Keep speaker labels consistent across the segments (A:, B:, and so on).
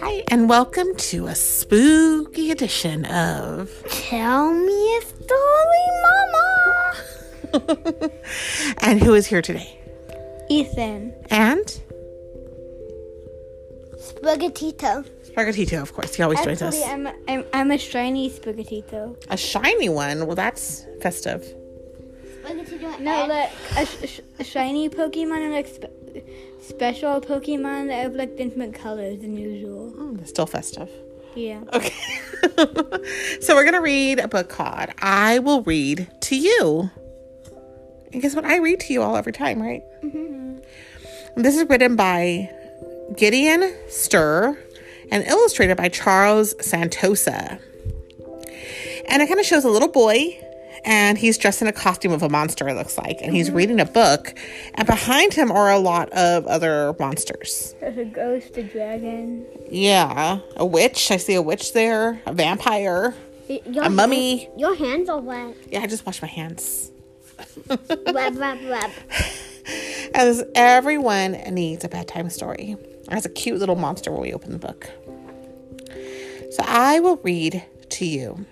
A: Hi, and welcome to a spooky edition of
B: Tell me a story, Mama.
A: And who is here today?
B: Ethan.
A: And
B: Spaghettito.
A: Spaghettito, of course. He always joins us.
B: I'm, I'm, I'm a shiny Spaghettito.
A: A shiny one. Well, that's festive.
B: No, like a, sh- sh- a shiny Pokemon and like spe- special Pokemon that have like different colors than usual.
A: Mm, that's still festive.
B: Yeah.
A: Okay. so we're going to read a book called I Will Read to You. And guess what? I read to you all every time, right? And This is written by Gideon Sterer and illustrated by Charles Santosa. And it kind of shows a little boy, and he's dressed in a costume of a monster, it looks like, and he's mm-hmm. reading a book. And behind him are a lot of other monsters.
B: There's a ghost, a dragon,
A: Yeah, a witch. I see a witch there, a vampire,
C: Your
A: a mummy.
C: hand- your hands are wet.
A: Yeah, I just washed my hands.
C: web, web, web.
A: As everyone needs a bedtime story. It has a cute little monster when we open the book. So I will read to you.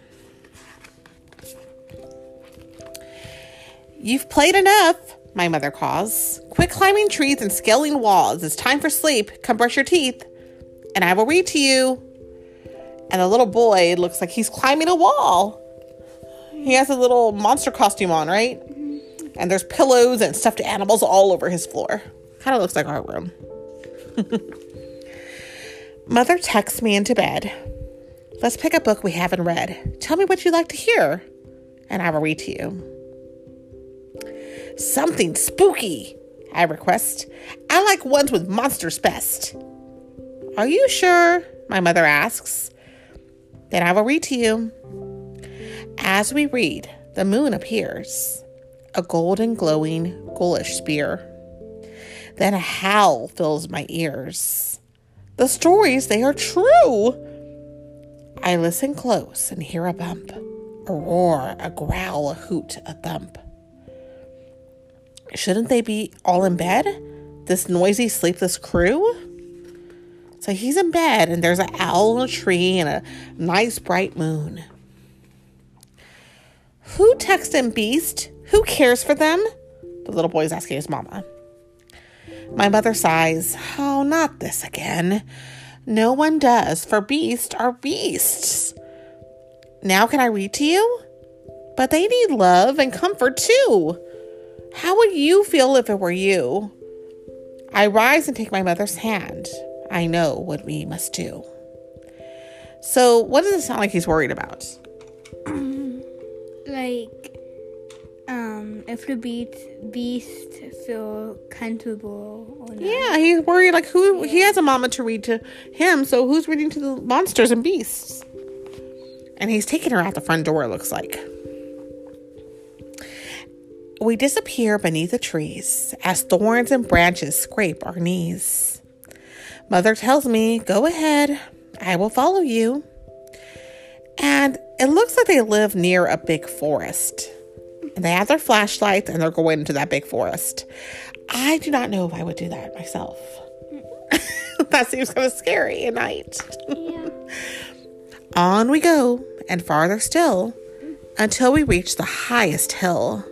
A: You've played enough, my mother calls. Quit climbing trees and scaling walls. It's time for sleep. Come brush your teeth, and I will read to you. And the little boy looks like he's climbing a wall. He has a little monster costume on, right? Mm-hmm. And there's pillows and stuffed animals all over his floor. Kind of looks like our room. Mother texts me into bed. Let's pick a book we haven't read. Tell me what you'd like to hear, and I will read to you. Something spooky, I request. I like ones with monsters best. Are you sure? My mother asks. Then I will read to you. As we read, the moon appears, a golden glowing ghoulish spear. Then a howl fills my ears. The stories, they are true. I listen close and hear a bump, a roar, a growl, a hoot, a thump. Shouldn't they be all in bed? This noisy, sleepless crew? So he's in bed, and there's an owl in a tree and a nice bright moon. Who texts texted Beast? Who cares for them? The little boy's asking his mama. My mother sighs. Oh, not this again. No one does, for beasts are beasts. Now can I read to you? But they need love and comfort too. How would you feel if it were you? I rise and take my mother's hand. I know what we must do. So, what does it sound like he's worried about?
B: Like, um, if the beast beast feel comfortable or not.
A: Yeah, he's worried like who he has a mama to read to him, so who's reading to the monsters and beasts? And he's taking her out the front door, it looks like. We disappear beneath the trees as thorns and branches scrape our knees. Mother tells me, Go ahead, I will follow you. And it looks like they live near a big forest. And they have their flashlights and they're going into that big forest. I do not know if I would do that myself. that seems kind of scary at night.
C: Yeah.
A: On we go, and farther still, until we reach the highest hill.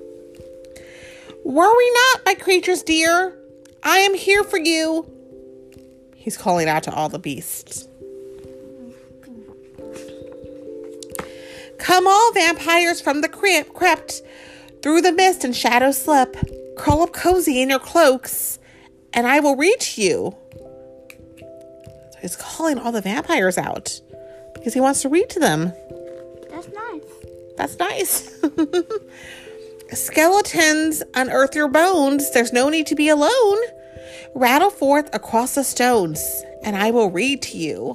A: Worry not, my creatures dear. I am here for you. He's calling out to all the beasts. Come all vampires from the crypt, crept through the mist and shadow slip. Curl up cozy in your cloaks, and I will reach you. So he's calling all the vampires out because he wants to read to them.
C: That's nice.
A: That's nice. Skeletons unearth your bones. There's no need to be alone. Rattle forth across the stones, and I will read to you.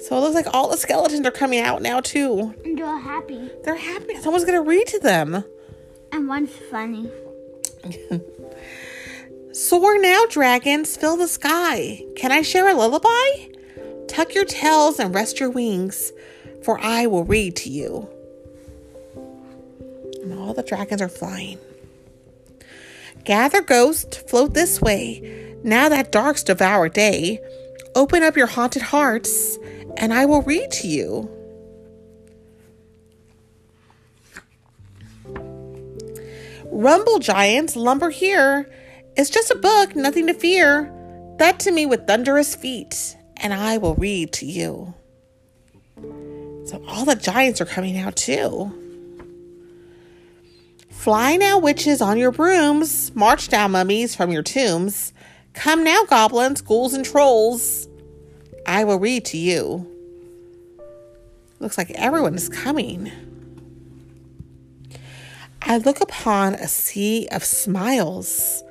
A: So it looks like all the skeletons are coming out now, too.
C: And all happy.
A: They're happy. Someone's going to read to them.
C: And one's funny.
A: Soar now, dragons, fill the sky. Can I share a lullaby? Tuck your tails and rest your wings, for I will read to you. And all the dragons are flying. Gather ghost, float this way. Now that dark's devour day, open up your haunted hearts, and I will read to you. Rumble giants, lumber here. It's just a book, nothing to fear. That to me with thunderous feet, and I will read to you. So all the giants are coming out too. Fly now, witches, on your brooms. March down, mummies, from your tombs. Come now, goblins, ghouls, and trolls. I will read to you. Looks like everyone is coming. I look upon a sea of smiles.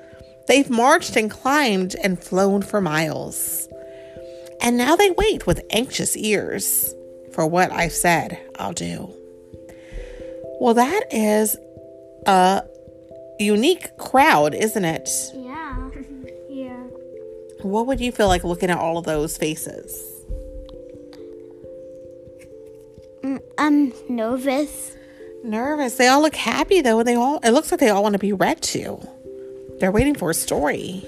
A: They've marched and climbed and flown for miles. And now they wait with anxious ears for what I've said I'll do. Well, that is a unique crowd, isn't it?
C: Yeah.
B: Yeah.
A: What would you feel like looking at all of those faces?
C: Mm, I'm nervous.
A: Nervous. They all look happy though. They all it looks like they all want to be read to. They're waiting for a story.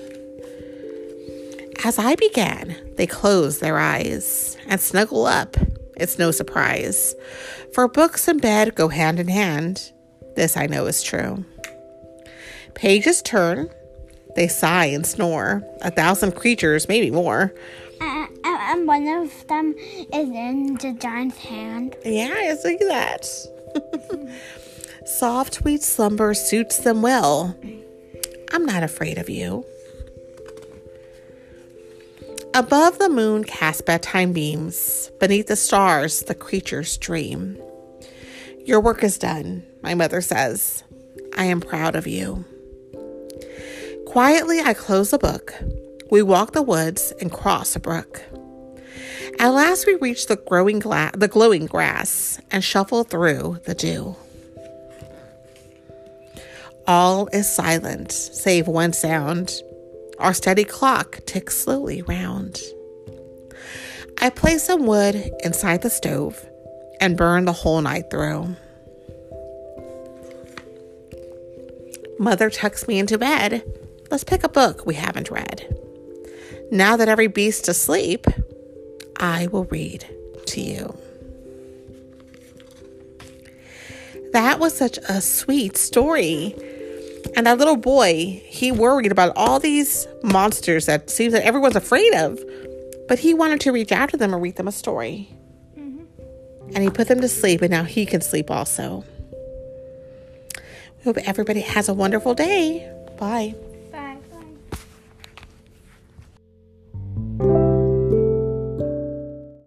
A: As I began, they close their eyes and snuggle up. It's no surprise, for books and bed go hand in hand. This I know is true. Pages turn, they sigh and snore. A thousand creatures, maybe more.
C: Uh, and one of them is in the giant's hand.
A: Yeah, I see that. Soft, sweet slumber suits them well. I'm not afraid of you. Above the moon cast bedtime beams. Beneath the stars, the creatures dream. Your work is done, my mother says. I am proud of you. Quietly, I close the book. We walk the woods and cross a brook. At last, we reach the growing gla- the glowing grass and shuffle through the dew. All is silent, save one sound. Our steady clock ticks slowly round. I place some wood inside the stove and burn the whole night through. Mother tucks me into bed. Let's pick a book we haven't read. Now that every beast's asleep, I will read to you. That was such a sweet story. And that little boy, he worried about all these monsters that seems that everyone's afraid of, but he wanted to reach out to them and read them a story. And he put them to sleep, and now he can sleep also. We hope everybody has a wonderful day. Bye.